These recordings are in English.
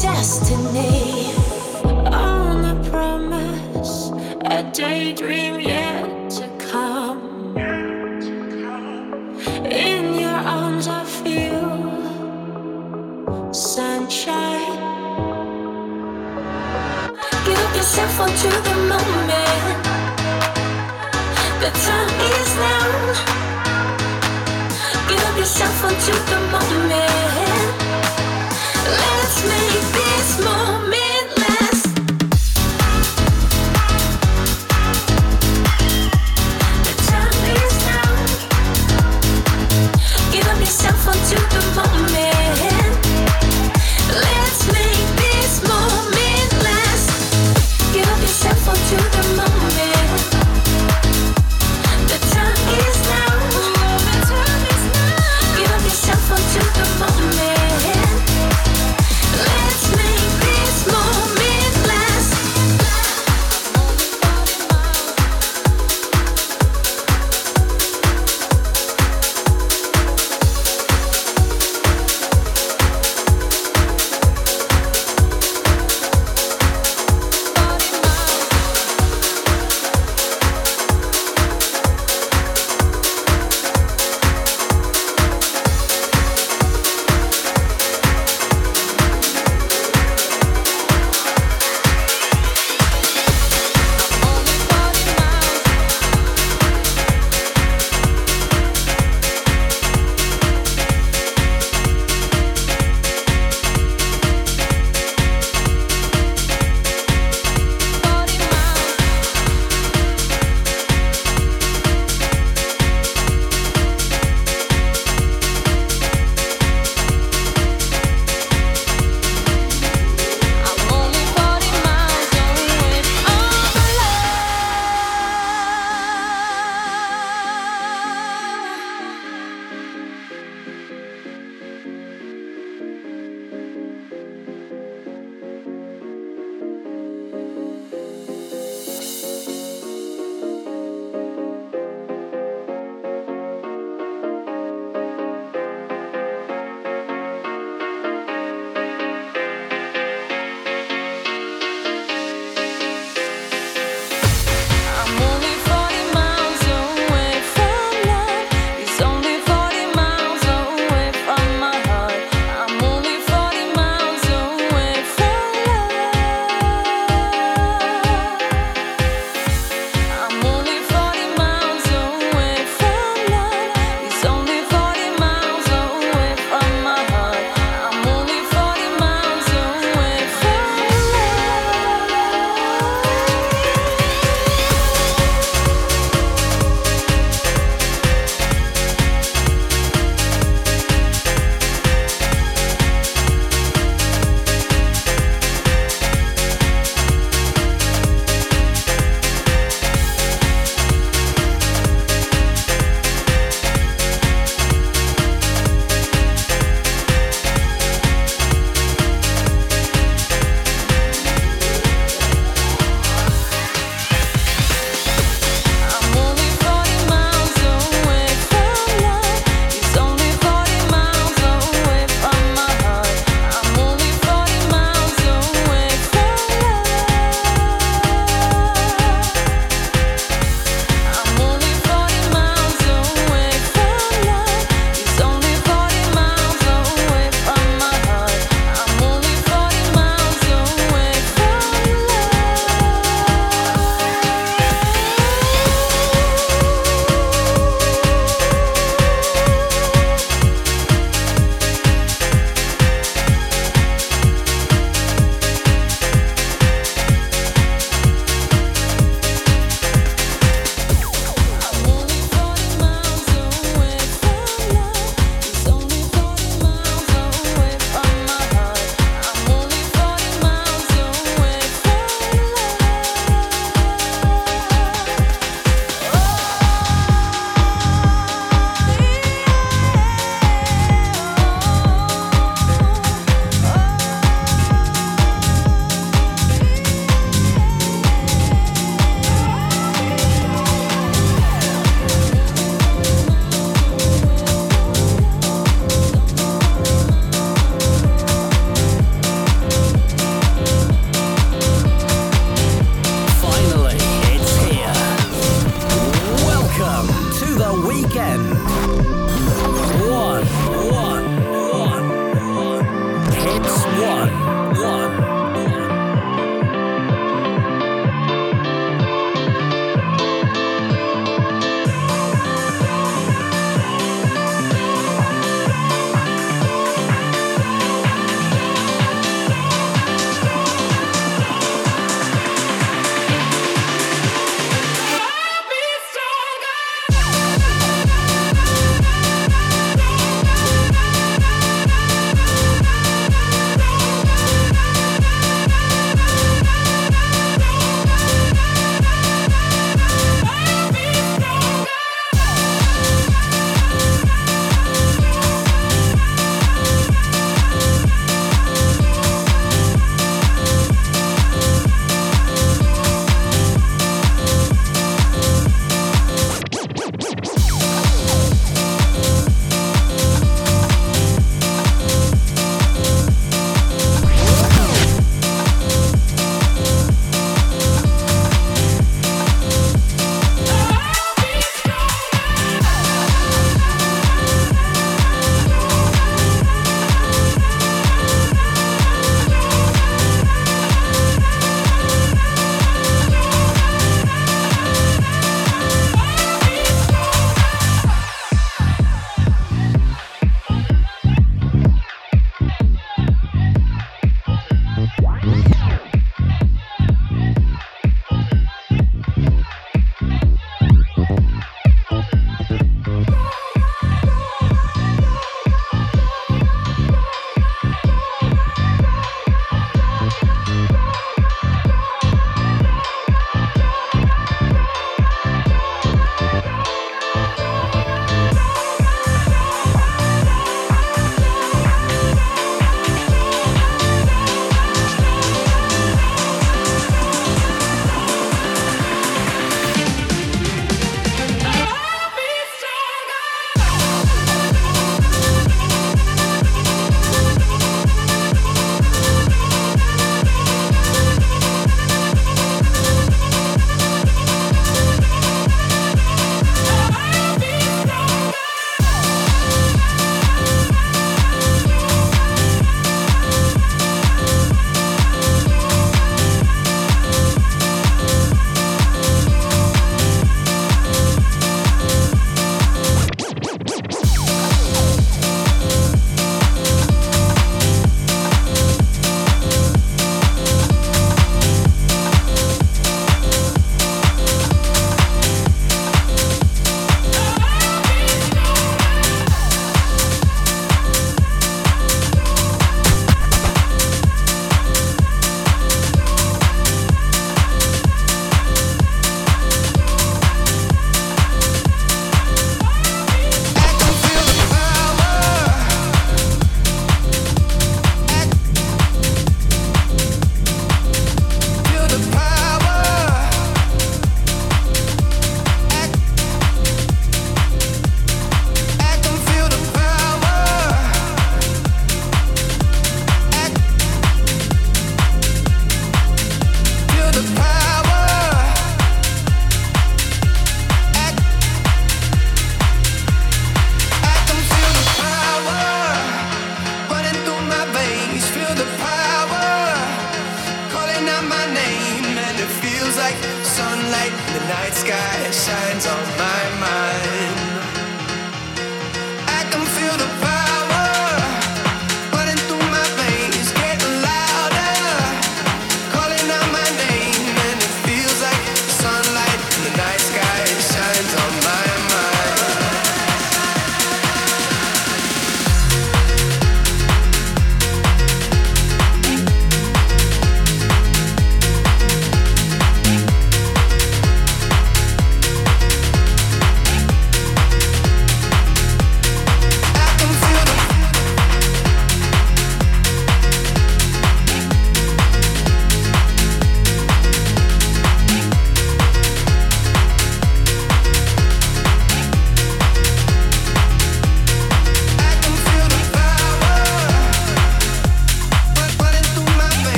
destiny on a promise, a daydream yet to come. In your arms, I feel sunshine. Give yourself onto the moment. The time is now. Give yourself onto the moment.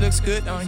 Looks good on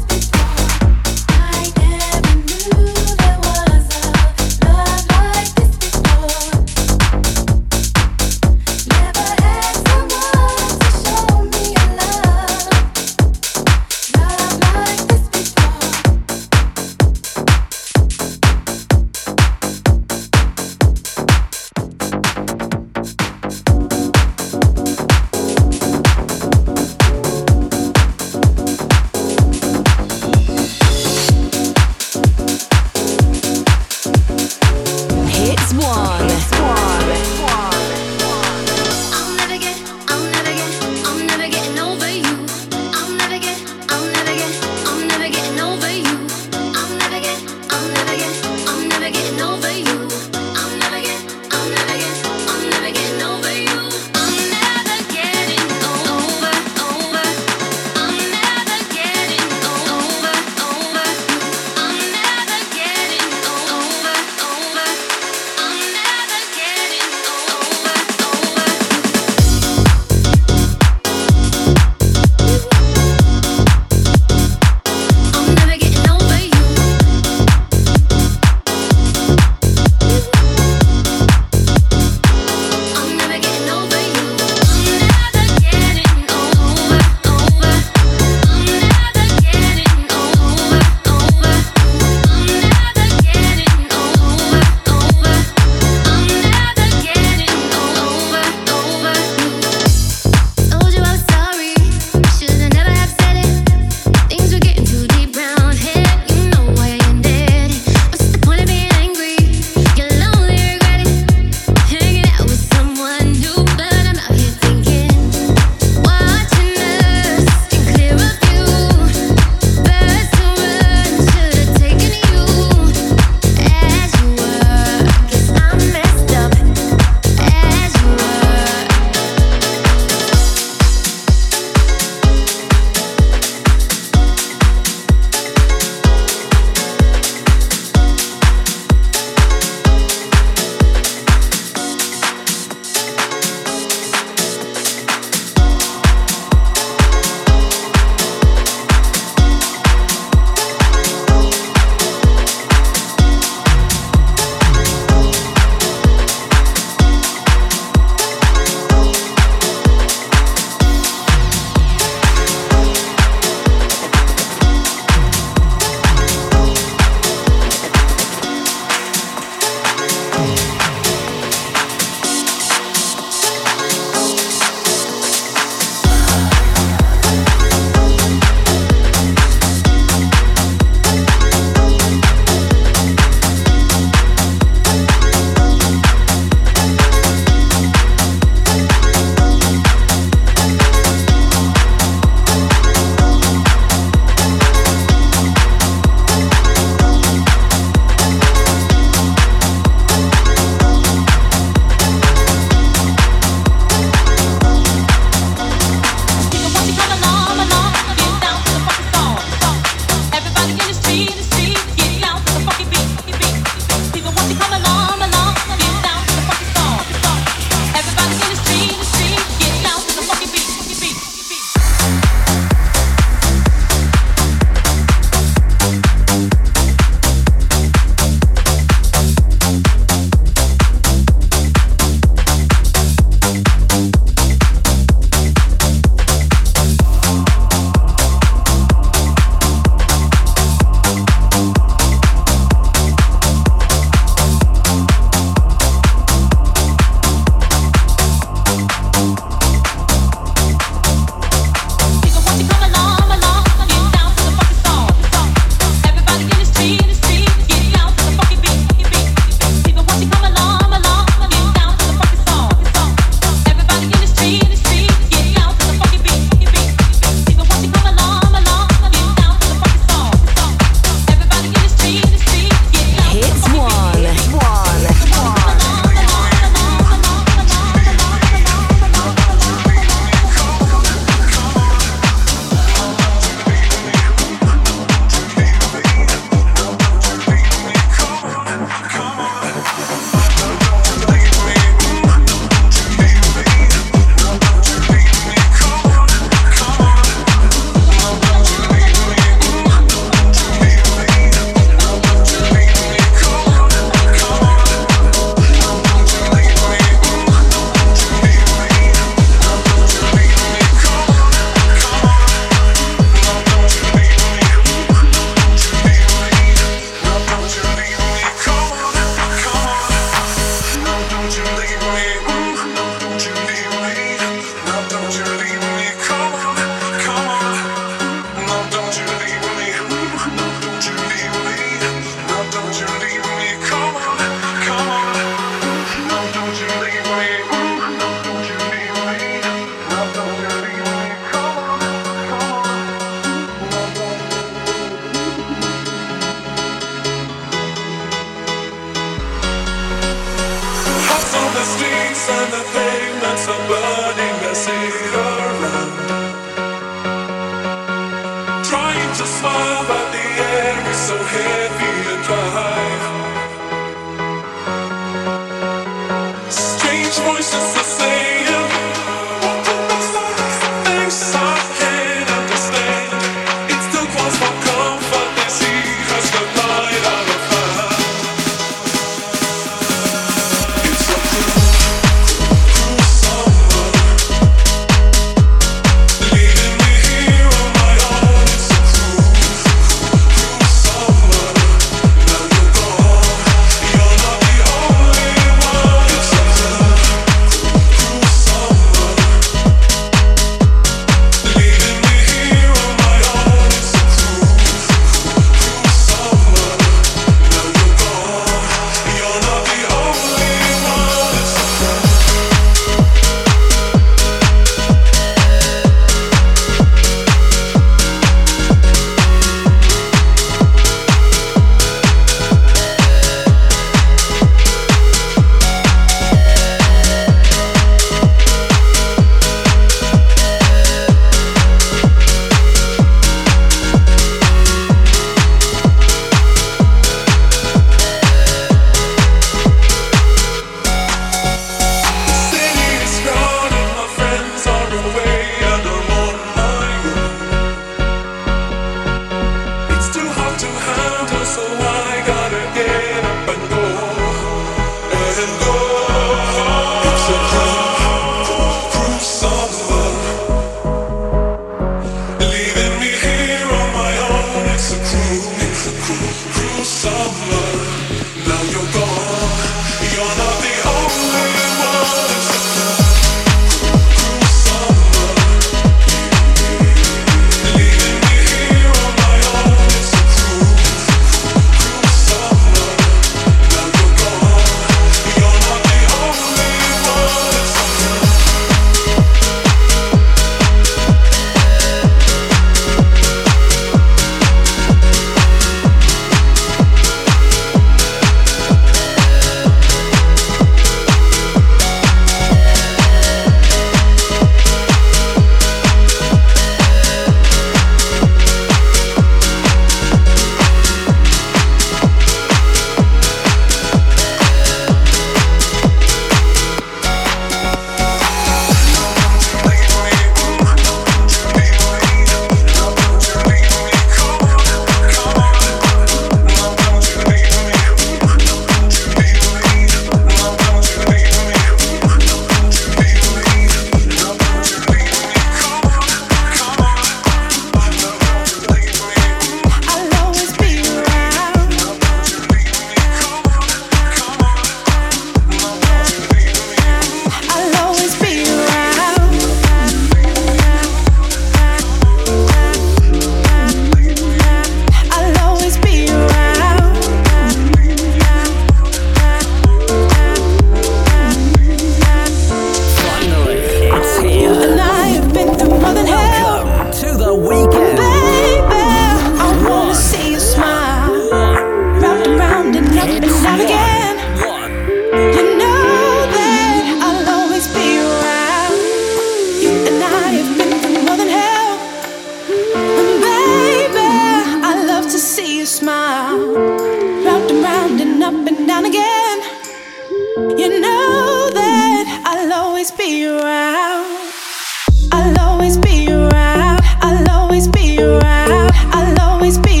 I'll always be